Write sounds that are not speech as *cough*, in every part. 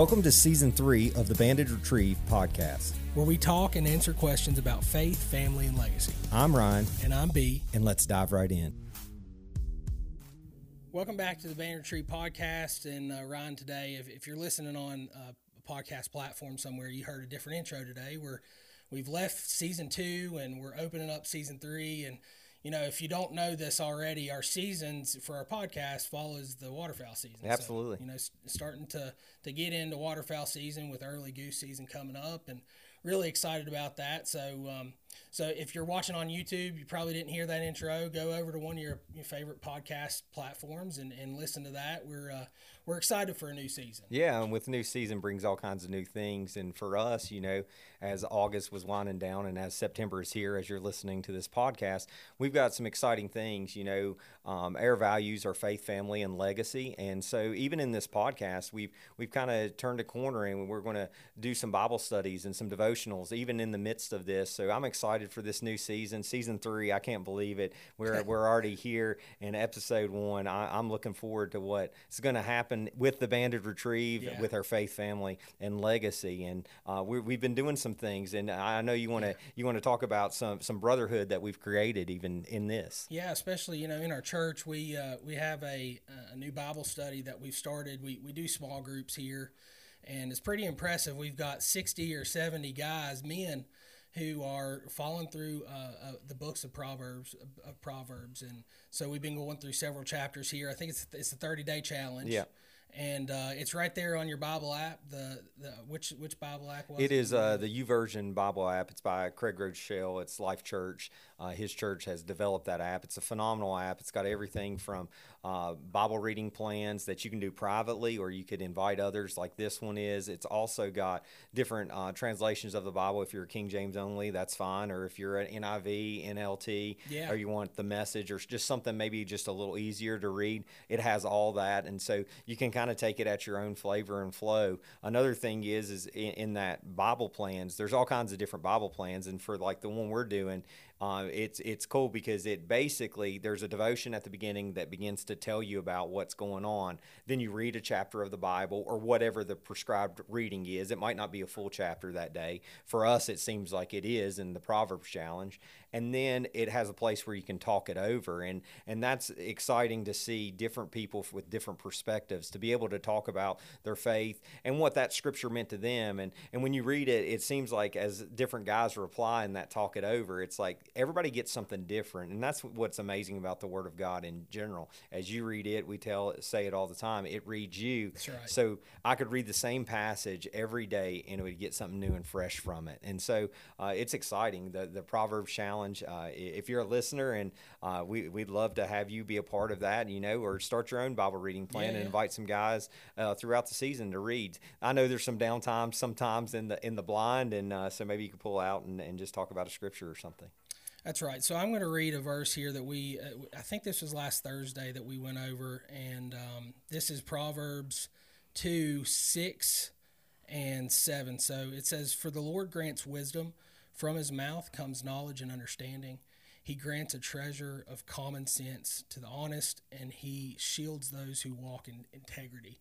Welcome to season three of the Banded Retrieve podcast. where we talk and answer questions about faith, family, and legacy. I'm Ryan, And I'm B. and let's dive right in. Welcome back to the Banded Retrieve podcast. And uh, Ryan, today, if, if you're listening on uh, a podcast platform somewhere, you heard a different intro today. Where we've left season two and we're opening up season three. And you know, if you don't know this already, our seasons for our podcast follows the waterfowl season. So, Absolutely. you know, s- starting to to get into waterfowl season with early goose season coming up, and really excited about that. So, um, so if you're watching on YouTube, you probably didn't hear that intro. Go over to one of your, your favorite podcast platforms and, and listen to that. We're uh, we're excited for a new season. Yeah, and with new season brings all kinds of new things. And for us, you know, as August was winding down and as September is here, as you're listening to this podcast, we've got some exciting things. You know, um, our values are faith, family, and legacy. And so even in this podcast, we've we've kind of turned a corner and we're going to do some Bible studies and some devotionals, even in the midst of this. So I'm excited for this new season, season three. I can't believe it. We're *laughs* we're already here in episode one. I, I'm looking forward to what is going to happen with the Banded Retrieve, Yeah. with our faith, family, and legacy. And uh, we we've been doing some things, and I know you want to you want to talk about some some brotherhood that we've created even in this. Yeah, especially you know in our church we uh, we have a, a new Bible study that we've started. We we do small groups here, and it's pretty impressive. We've got sixty or seventy guys, men, who are following through uh, uh, the books of Proverbs of Proverbs, and so we've been going through several chapters here. I think it's it's a thirty day challenge. Yeah. And uh, it's right there on your Bible app. The, the which which Bible app was It is uh, the YouVersion Bible app. It's by Craig Groeschel. It's Life Church. Uh, his church has developed that app. It's a phenomenal app. It's got everything from uh, Bible reading plans that you can do privately, or you could invite others, like this one is. It's also got different uh, translations of the Bible. If you're King James only, that's fine. Or if you're an NIV, NLT, Yeah. or you want the message, or just something maybe just a little easier to read, it has all that, and so you can kind of take it at your own flavor and flow. Another thing is, is in, in that Bible plans, there's all kinds of different Bible plans, and for like the one we're doing, uh, it's it's cool because it basically there's a devotion at the beginning that begins to tell you about what's going on. Then you read a chapter of the Bible or whatever the prescribed reading is. It might not be a full chapter that day. For us, it seems like it is in the Proverbs challenge. And then it has a place where you can talk it over, and and that's exciting to see different people with different perspectives to be able to talk about their faith and what that scripture meant to them. And and when you read it, it seems like as different guys reply in that talk it over, it's like everybody gets something different, and that's what's amazing about the Word of God in general. As you read it, we tell say it all the time. It reads you. That's right. So I could read the same passage every day, and it would get something new and fresh from it. And so uh, it's exciting. The the Proverbs challenge. Uh, if you're a listener, and uh, we we'd love to have you be a part of that. You know, or start your own Bible reading plan Yeah, and yeah. invite some guys uh, throughout the season to read. I know there's some downtime sometimes in the in the blind, and uh, so maybe you could pull out and, and just talk about a scripture or something. That's right. So I'm going to read a verse here that we, uh, I think this was last Thursday that we went over, and um, this is Proverbs 2 6 and 7. So it says, For the Lord grants wisdom, from his mouth comes knowledge and understanding. He grants a treasure of common sense to the honest, and he shields those who walk in integrity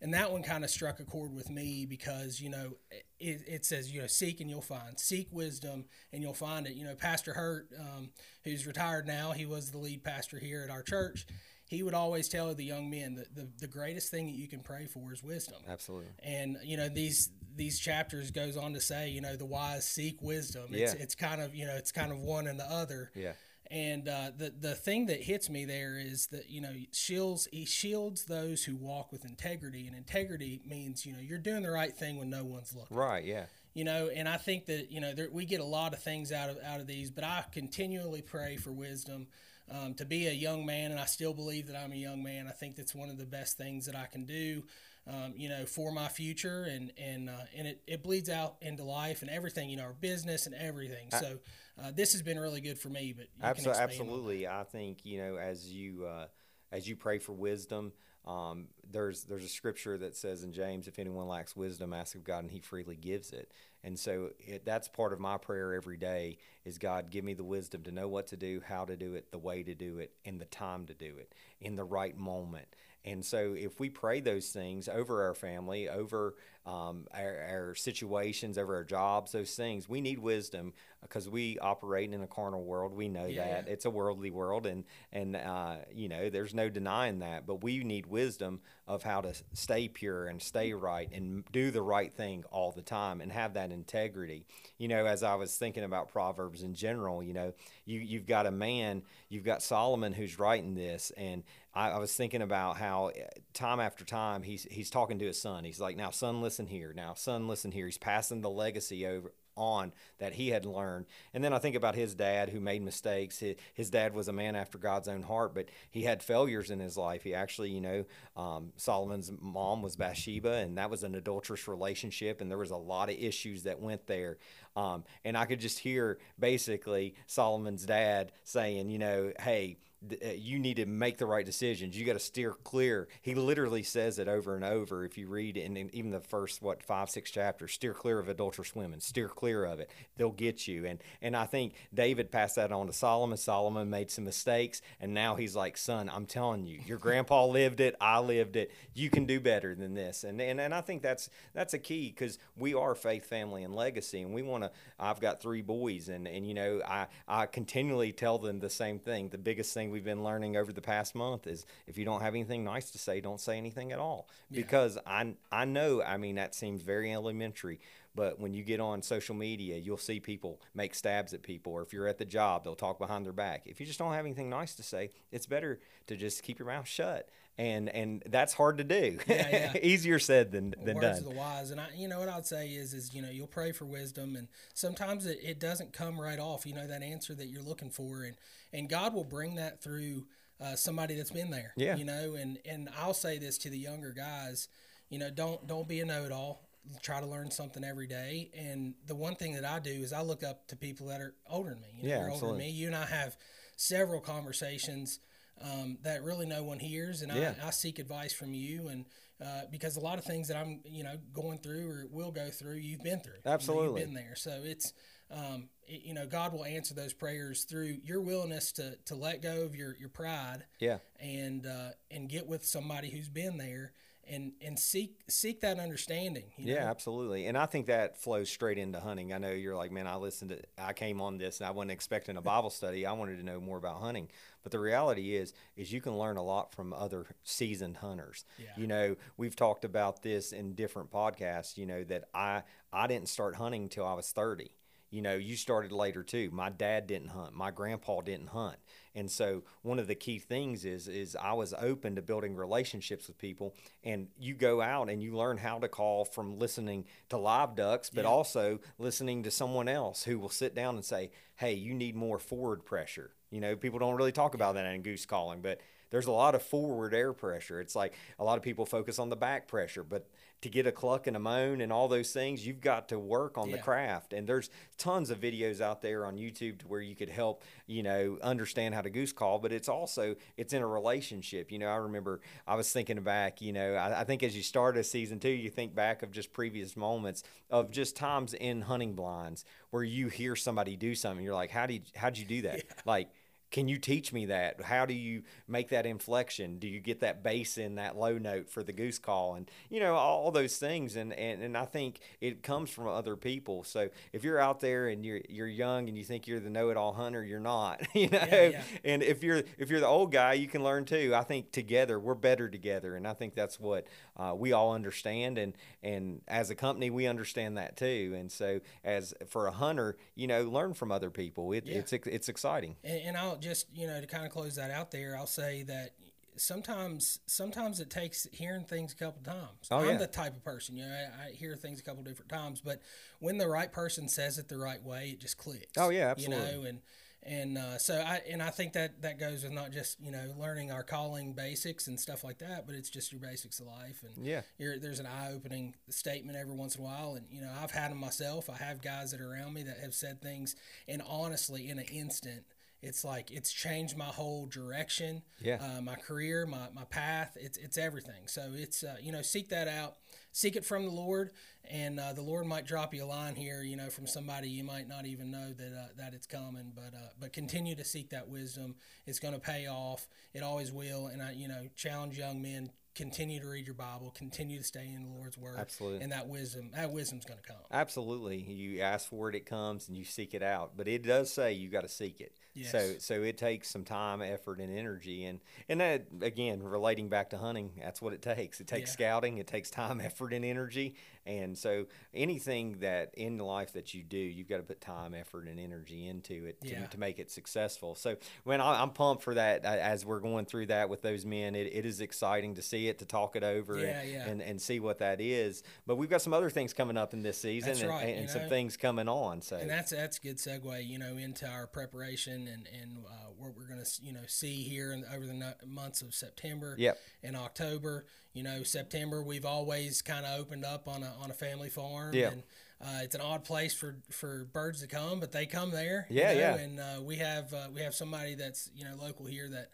and that one kind of struck a chord with me because you know it, it says you know seek and you'll find seek wisdom and you'll find it you know pastor hurt um, who's retired now he was the lead pastor here at our church he would always tell the young men that the, the greatest thing that you can pray for is wisdom Absolutely. and you know these these chapters goes on to say you know the wise seek wisdom it's, Yeah. it's kind of you know it's kind of one and the other Yeah. And uh, the the thing that hits me there is that you know shields he shields those who walk with integrity, and integrity means you know you're doing the right thing when no one's looking. Right. Yeah. You know, and I think that you know there, we get a lot of things out of out of these, but I continually pray for wisdom. Um, to be a young man, and I still believe that I'm a young man. I think that's one of the best things that I can do, um, you know, for my future, and and uh, and it, it bleeds out into life and everything, you know, our business and everything. So uh, this has been really good for me. But you can Abso- expand on that. absolutely. I think you know as you uh, as you pray for wisdom, um, there's there's a scripture that says in James, if anyone lacks wisdom, ask of God, and He freely gives it. And so it, that's part of my prayer every day is God, give me the wisdom to know what to do, how to do it, the way to do it, and the time to do it in the right moment. And so, if we pray those things over our family, over um, our, our, situations, over our jobs, those things, we need wisdom because we operate in a carnal world. We know yeah, that it's a worldly world, and and uh, you know there's no denying that. But we need wisdom of how to stay pure and stay right and do the right thing all the time and have that integrity. You know, as I was thinking about Proverbs in general, you know, you you've got a man, you've got Solomon who's writing this, and I, I, was thinking about how eh, time after time he's he's talking to his son. He's like, "Now, son, listen here. Now, son, listen here." He's passing the legacy over on that he had learned. And then I think about his dad who made mistakes. His, his, dad was a man after God's own heart, but he had failures in his life. He actually, you know, um, Solomon's mom was Bathsheba, and that was an adulterous relationship, and there was a lot of issues that went there. Um, and I could just hear basically Solomon's dad saying, you know, hey, Uh, you need to make the right decisions. You got to steer clear. He literally says it over and over. If you read in, in, even the first what five six chapters, steer clear of adulterous women. Steer clear of it. They'll get you. And and I think David passed that on to Solomon. Solomon made some mistakes, and now he's like, son, I'm telling you, your grandpa *laughs* lived it. I lived it. You can do better than this. And and, and I think that's that's a key because we are faith, family, and legacy, and we want to. I've got three boys, and and you know I I continually tell them the same thing. The biggest thing we've been learning over the past month is if you don't have anything nice to say, don't say anything at all. Yeah. Because I I know, I mean, that seems very elementary, but when you get on social media, you'll see people make stabs at people, or if you're at the job, they'll talk behind their back. If you just don't have anything nice to say, it's better to just keep your mouth shut. And and that's hard to do. Yeah, yeah. *laughs* Easier said than, than Words done. of the wise. And I, you know what I'd say is is you know you'll pray for wisdom, and sometimes it, it doesn't come right off. You know that answer that you're looking for, and and God will bring that through uh, somebody that's been there. Yeah. You know, and and I'll say this to the younger guys, you know, don't don't be a know-it-all. Try to learn something every day. And the one thing that I do is I look up to people that are older than me. You know, yeah, older than me. You and I have several conversations um, that really no one hears, and yeah. I, I, seek advice from you. And uh, because a lot of things that I'm, you know, going through or will go through, you've been through. Absolutely, you know, you've been there. So it's um, it, you know, God will answer those prayers through your willingness to, to let go of your, your pride, yeah, and uh, and get with somebody who's been there and and seek seek that understanding. yeah, know? absolutely. And I think that flows straight into hunting. I know you're like, man, I listened to, I came on this, and I wasn't expecting a Bible study. I wanted to know more about hunting. But the reality is, is you can learn a lot from other seasoned hunters. Yeah. You know, we've talked about this in different podcasts. You know that I I didn't start hunting till I was thirty you know, you started later too. My dad didn't hunt. My grandpa didn't hunt. And so one of the key things is is I was open to building relationships with people and you go out and you learn how to call from listening to live ducks but yeah. also listening to someone else who will sit down and say, "Hey, you need more forward pressure." You know, people don't really talk about that in goose calling, but there's a lot of forward air pressure. It's like a lot of people focus on the back pressure, but to get a cluck and a moan and all those things, you've got to work on yeah. the craft. And there's tons of videos out there on YouTube to where you could help, you know, understand how to goose call. But it's also it's in a relationship. You know, I remember I was thinking back. You know, I, I think as you start a season two, you think back of just previous moments of just times in hunting blinds where you hear somebody do something. You're like, how did how'd you do that? *laughs* Yeah. Like can you teach me that? How do you make that inflection? Do you get that bass in that low note for the goose call? And, you know, all those things. And, and, and I think it comes from other people. So if you're out there and you're, you're young and you think you're the know-it-all hunter, you're not, *laughs* you know? Yeah, yeah. And if you're, if you're the old guy, you can learn too. I think together we're better together. And I think that's what uh, we all understand. And, and as a company, we understand that too. And so as for a hunter, you know, learn from other people. It, yeah. It's, it's exciting. And, and I'll, just you know to kind of close that out there, I'll say that sometimes sometimes it takes hearing things a couple times. Oh, I'm yeah. the type of person, you know, I, I, hear things a couple different times, but when the right person says it the right way, it just clicks. Oh yeah, absolutely. You know, and and uh, so I and I think that that goes with not just you know learning our calling basics and stuff like that, but it's just your basics of life. And yeah, there's an eye opening statement every once in a while, and you know I've had them myself. I have guys that are around me that have said things, and honestly, in an instant it's like it's changed my whole direction. Yeah. Uh, my career, my, my path. It's it's everything. So it's uh, you know seek that out, seek it from the Lord, and uh, the Lord might drop you a line here, you know, from somebody you might not even know that uh, that it's coming. But uh, but continue to seek that wisdom. It's going to pay off. It always will. And I you know challenge young men continue to read your Bible, continue to stay in the Lord's Word, Absolutely. and that wisdom, that wisdom's going to come. Absolutely, you ask for it, it comes, and you seek it out. But it does say you got to seek it. Yes. So, so it takes some time, effort, and energy, and and that again, relating back to hunting, that's what it takes. It takes Yeah. scouting, it takes time, *laughs* effort, and energy, and so anything that in life that you do, you've got to put time, effort, and energy into it to, Yeah. to make it successful. So, when I, I'm pumped for that, uh, as we're going through that with those men, it, it is exciting to see it, to talk it over, Yeah, and, yeah. and and see what that is. But we've got some other things coming up in this season, That's and, right, and, some things coming on. So and that's that's a good segue, you know, into our preparation and and uh, what we're going to you know see here in, over the no- months of September Yep. and October. You know, September we've always kind of opened up on a on a family farm. And, uh, it's an odd place for, for birds to come, but they come there. you Yeah, know, yeah. And uh, we have uh, we have somebody that's you know local here that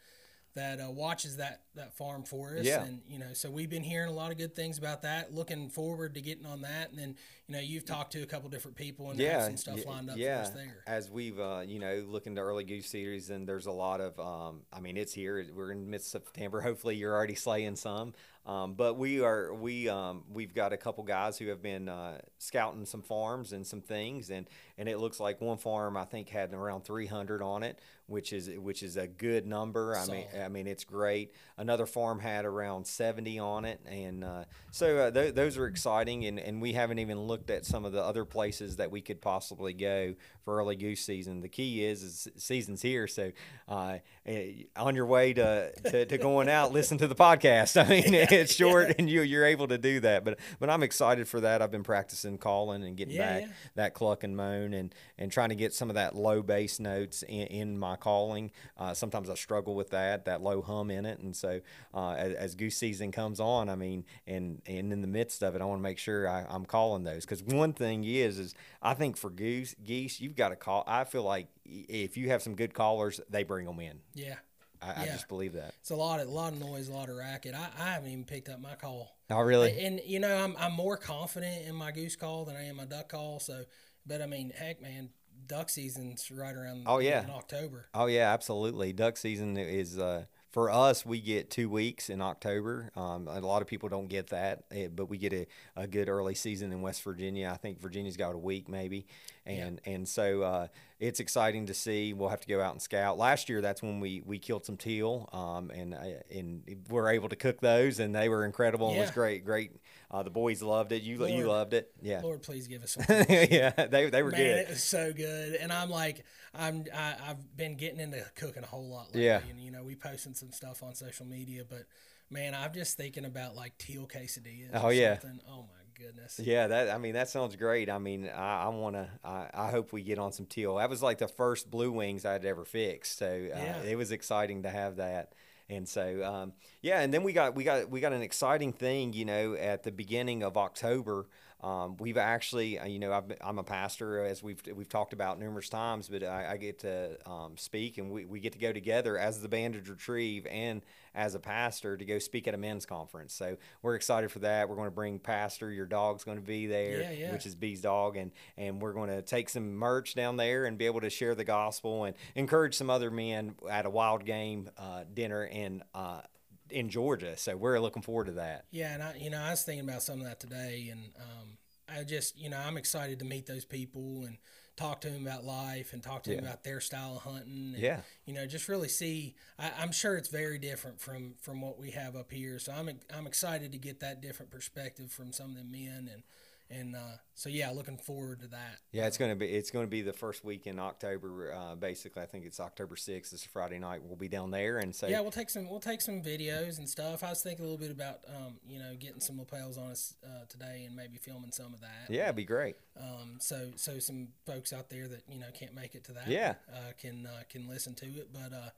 that uh, watches that that farm for us. Yeah. And you know, so we've been hearing a lot of good things about that. Looking forward to getting on that. And then you know, you've talked to a couple different people and yeah, some stuff lined up yeah. for us there. As we've uh, you know looking to early goose series, and there's a lot of um, I mean it's here. We're in mid September. *laughs* Hopefully you're already slaying some. Um, but we are we um, we've got a couple guys who have been uh, scouting some farms and some things, and and it looks like one farm I think had around 300 on it, which is which is a good number. I mean I mean it's great. Another farm had around 70 on it, and uh, so uh, th- those are exciting. And, and we haven't even looked at some of the other places that we could possibly go for early goose season. The key is, is season's here, so uh, eh, on your way to, to, to going out, listen to the podcast. *laughs* I mean, *laughs* it's short, and you you're able to do that. But but I'm excited for that. I've been practicing calling and getting Yeah, back yeah. that cluck and moan and and trying to get some of that low bass notes in, in my calling. Uh, sometimes I struggle with that that low hum in it, and so uh, as, as goose season comes on, I mean, and and in the midst of it, I want to make sure I, I'm calling those because one thing is is I think for goose geese you've got to call. I feel like if you have some good callers, they bring them in. Yeah. I, I just believe that. It's a lot of a lot of noise, a lot of racket. I, I haven't even picked up my call. Oh, really? And you know, I'm I'm more confident in my goose call than I am my duck call. So, but I mean, heck, man, duck season's right around. Oh, yeah. in October. Oh yeah, absolutely. Duck season is uh, for us. We get two weeks in October. Um, a lot of people don't get that, eh, but we get a, a good early season in West Virginia. I think Virginia's got a week maybe, and and so uh, it's exciting to see. We'll have to go out and scout. Last year, that's when we we killed some teal, um, and uh, and we're able to cook those, and they were incredible. and It was great, great. Uh, the boys loved it. You you loved it, yeah, Lord, please give us *laughs* some. yeah. They they were Man, good. it was so good, and I'm like, I'm I, I've been getting into cooking a whole lot lately, Yeah. and you know, we posting some stuff on social media, but man, I'm just thinking about like teal quesadillas. Oh, or yeah. something. Oh my goodness. Yeah, that I mean that sounds great. I mean, I, I want to. I, I hope we get on some teal. That was like the first blue wings I'd ever fixed, so uh, Yeah. it was exciting to have that. And so, um, yeah, and then we got we got we got an exciting thing, you know, at the beginning of October. Um, we've actually, uh, you know, I've, I'm a pastor, as we've we've talked about numerous times, but I, I get to um, speak, and we, we get to go together as the Banded Retrieve and as a pastor to go speak at a men's conference. So we're excited for that. We're going to bring Pastor, your dog's going to be there, Yeah, yeah. which is B's dog, and and we're going to take some merch down there and be able to share the gospel and encourage some other men at a wild game uh, dinner in uh, in Georgia. So we're looking forward to that. Yeah, and I, you know, I was thinking about some of that today, and um, I just, you know, I'm excited to meet those people and talk to them about life and talk to them about their style of hunting. And, Yeah. you know, just really see. I, I'm sure it's very different from from what we have up here, so I'm I'm excited to get that different perspective from some of the men, and and uh, so yeah, looking forward to that. Yeah, it's gonna be it's gonna be the first week in October. Uh, basically, I think it's October sixth. It's a Friday night. We'll be down there, and so Yeah, we'll take some we'll take some videos and stuff. I was thinking a little bit about um, you know getting some lapels on us uh, today and maybe filming some of that. yeah, it'd be great. Um, so so some folks out there that you know can't make it to that, Yeah. uh, can uh, can listen to it. But uh,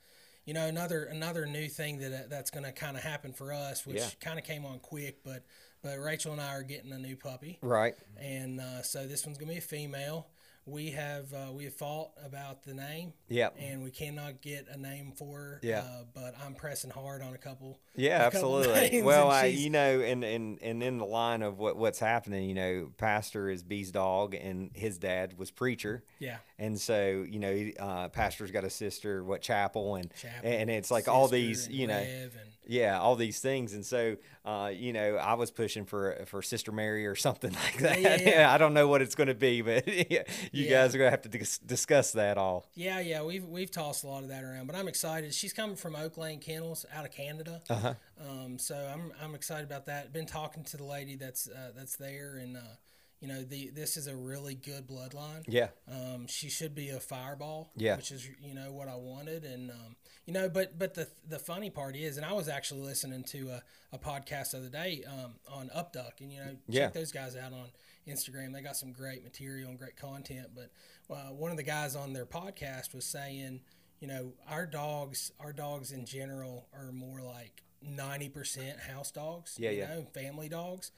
you know another another new thing that that's going to kind of happen for us, which Yeah. kind of came on quick, but but Rachel and I are getting a new puppy, Right. and uh, so this one's going to be a female. We have uh, we have fought about the name. Yeah. And we cannot get a name for her. Yeah. Uh, but I'm pressing hard on a couple. Yeah, a couple absolutely. names, Well, I, you know, and, and and in the line of what what's happening, you know, Pastor is B's dog, and his dad was preacher, yeah. and so you know, uh, Pastor's got a sister, what chapel, and Chapel, and it's like all these, you know, and- yeah, all these things, and so uh, you know, I was pushing for for Sister Mary or something *laughs* like that. yeah, yeah. I don't know what it's going to be, but *laughs* yeah, you Yeah. guys are going to have to dis- discuss that all. Yeah, yeah, we've we've tossed a lot of that around, but I'm excited. She's coming from Oak Lane Kennels out of Canada, Uh-huh. um, so I'm I'm excited about that. Been talking to the lady that's uh, that's there, and uh, you know, the this is a really good bloodline. Yeah, Um, she should be a fireball, Yeah. which is you know what I wanted, and um, you know, but but the the funny part is, and I was actually listening to a, a podcast the other day um, on Upduck, and you know, check Yeah. those guys out on Instagram. They got some great material and great content. But uh, one of the guys on their podcast was saying, you know, our dogs, our dogs in general are more like ninety percent house dogs, Yeah, you yeah. know, family dogs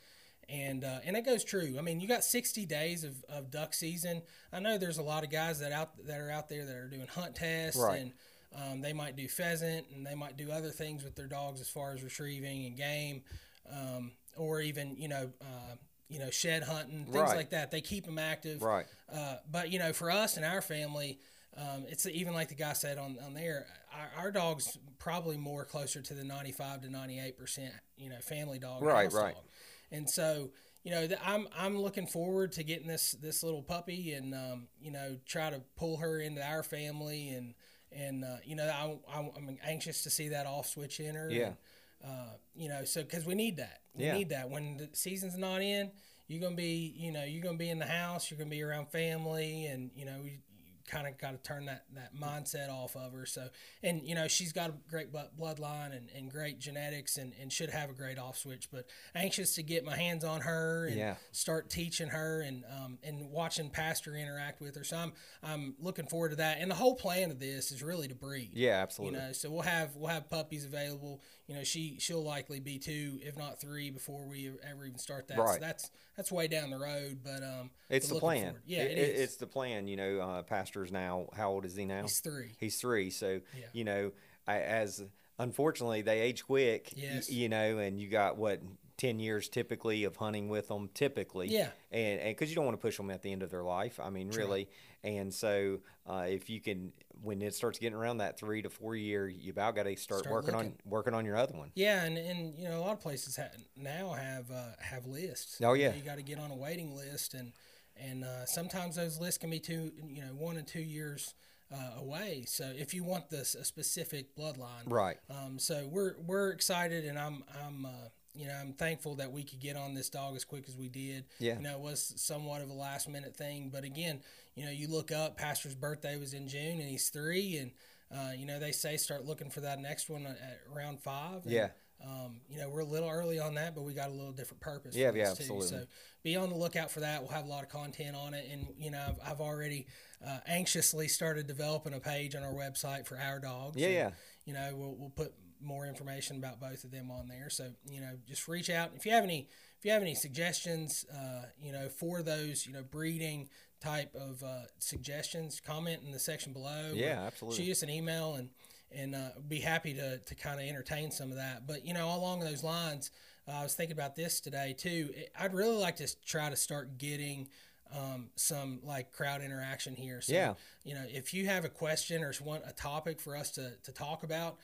and uh, and that goes true. I mean, you got 60 days of, of duck season. I know there's a lot of guys that out that are out there that are doing hunt tests Right. and um, they might do pheasant and they might do other things with their dogs as far as retrieving and game, um, or even you know uh, you know shed hunting things Right. like that. They keep them active. right. Uh, but you know, for us and our family, um, it's even like the guy said on, on there. Our, our dog's probably more closer to the ninety five to ninety eight percent, you know, family dog, Right, right. dog. And so, you know, th- I'm I'm looking forward to getting this this little puppy and um, you know try to pull her into our family and and uh, you know I, I, I'm anxious to see that off switch enter. Yeah. And, uh, you know, so because we need that. We Yeah. need that when the season's not in. You're gonna be, you know, you're gonna be in the house. You're gonna be around family, and you know, kind of got to turn that that mindset off of her. So, and you know, she's got a great bloodline and, and great genetics, and, and should have a great off switch. But anxious to get my hands on her and Yeah. start teaching her and um, and watching Pastor interact with her. So I'm I'm looking forward to that. And the whole plan of this is really to breed. Yeah, absolutely. You know, so we'll have we'll have puppies available. You know, she she'll likely be two, if not three, before we ever even start that. So Right. that's that's way down the road, but um, It's but the plan. forward. Yeah, It- it is. It's the plan. You know, uh, Pastor's now. How old is he now? He's three. He's three. So Yeah. you know, I, as unfortunately they age quick. y- Yes. you know, and you got what ten years typically of hunting with them. Typically. Yeah. And because you don't want to push them at the end of their life. I mean, really. And so uh, if you can, when it starts getting around that three to four year, you about got to start, Start working looking. on working on your other one. Yeah, and, and you know a lot of places ha- now have uh, have lists. Oh, You know, yeah. you got to get on a waiting list, and and uh, sometimes those lists can be two, you know, one and two years uh, away. So if you want this a specific bloodline, Right. Um, so we're we're excited, and I'm I'm uh, you know I'm thankful that we could get on this dog as quick as we did. Yeah. You know, it was somewhat of a last minute thing, but again, you know, you look up. Pastor's birthday was in June, and he's three, and uh, you know they say start looking for that next one at round five. and, Yeah. Um, you know, we're a little early on that, but we got a little different purpose. Yeah, yeah, this, too. absolutely. So be on the lookout for that. We'll have a lot of content on it, and you know, I've, I've already uh, anxiously started developing a page on our website for our dogs. Yeah, and, yeah. You know, we'll we'll put more information about both of them on there. So you know, just reach out if you have any if you have any suggestions. Uh, you know, for those you know breeding type of uh, suggestions, comment in the section below. Yeah, absolutely. Shoot us an email and and uh, be happy to to kind of entertain some of that. But you know, along those lines, uh, I was thinking about this today too. I'd really like to try to start getting. Um, some like crowd interaction here. So, Yeah. you know, if you have a question or want a topic for us to, to talk about,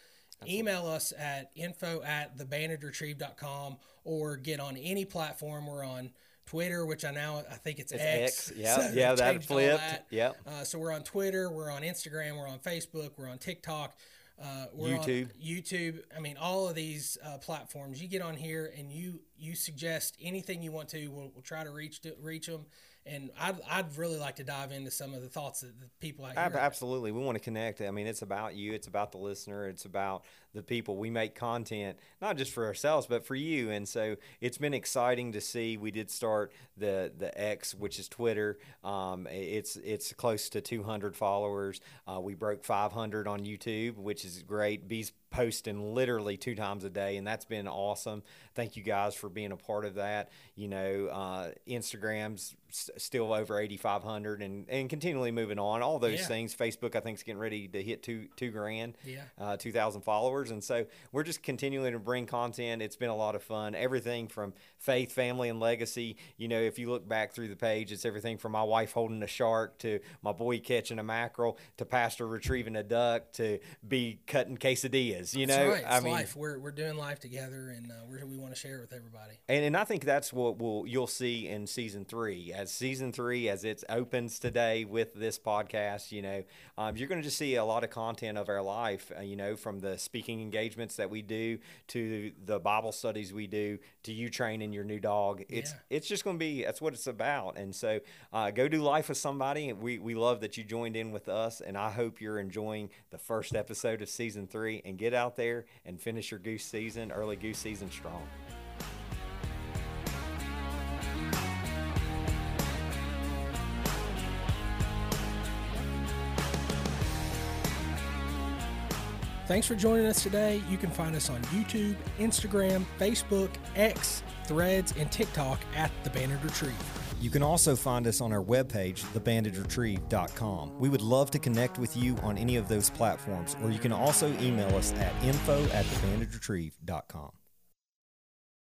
email us at info at thebandedretrieve.com or get on any platform. We're on Twitter, which I now I think it's, It's X. X. *laughs* Yeah, So yeah, that flipped. that. Yep. Uh, so we're on Twitter, we're on Instagram, we're on Facebook, we're on TikTok, uh, we're YouTube. on YouTube. I mean, all of these uh, platforms. You get on here and you you suggest anything you want to. We'll, we'll try to reach to, reach them. And I'd, I'd really like to dive into some of the thoughts that the people out here. Absolutely, we want to connect. I mean, it's about you. It's about the listener. It's about the people. We make content not just for ourselves, but for you. And so it's been exciting to see. We did start the the X, which is Twitter. Um, it's it's close to 200 followers. Uh, we broke 500 on YouTube, which is great. B's posting literally two times a day, and that's been awesome. Thank you guys for being a part of that. You know, uh, Instagram's still over 8,500 and, and continually moving on. All those yeah. things. Facebook, I think, is getting ready to hit two two grand, yeah, uh, 2,000 followers, and so we're just continuing to bring content. It's been a lot of fun. Everything from faith, family, and legacy. You know, if you look back through the page, it's everything from my wife holding a shark to my boy catching a mackerel to pastor retrieving a duck to B cutting quesadillas. You know, right. I mean, life. We're we're doing life together, and uh, we want to share it with everybody. And and I think that's what we'll you'll see in season three as season three as it opens today with this podcast. You know, um, you're going to just see a lot of content of our life. Uh, you know, from the speaking engagements that we do to the Bible studies we do to you training your new dog. It's yeah. it's just going to be that's what it's about. And so uh, go do life with somebody. We we love that you joined in with us, and I hope you're enjoying the first episode of season three. And get out there and finish your goose season, early goose season strong. Thanks for joining us today. You can find us on YouTube, Instagram, Facebook, X, Threads, and TikTok at The Banded Retrieve. You can also find us on our webpage, thebandedretrieve.com. We would love to connect with you on any of those platforms, or you can also email us at info at thebandedretrieve.com.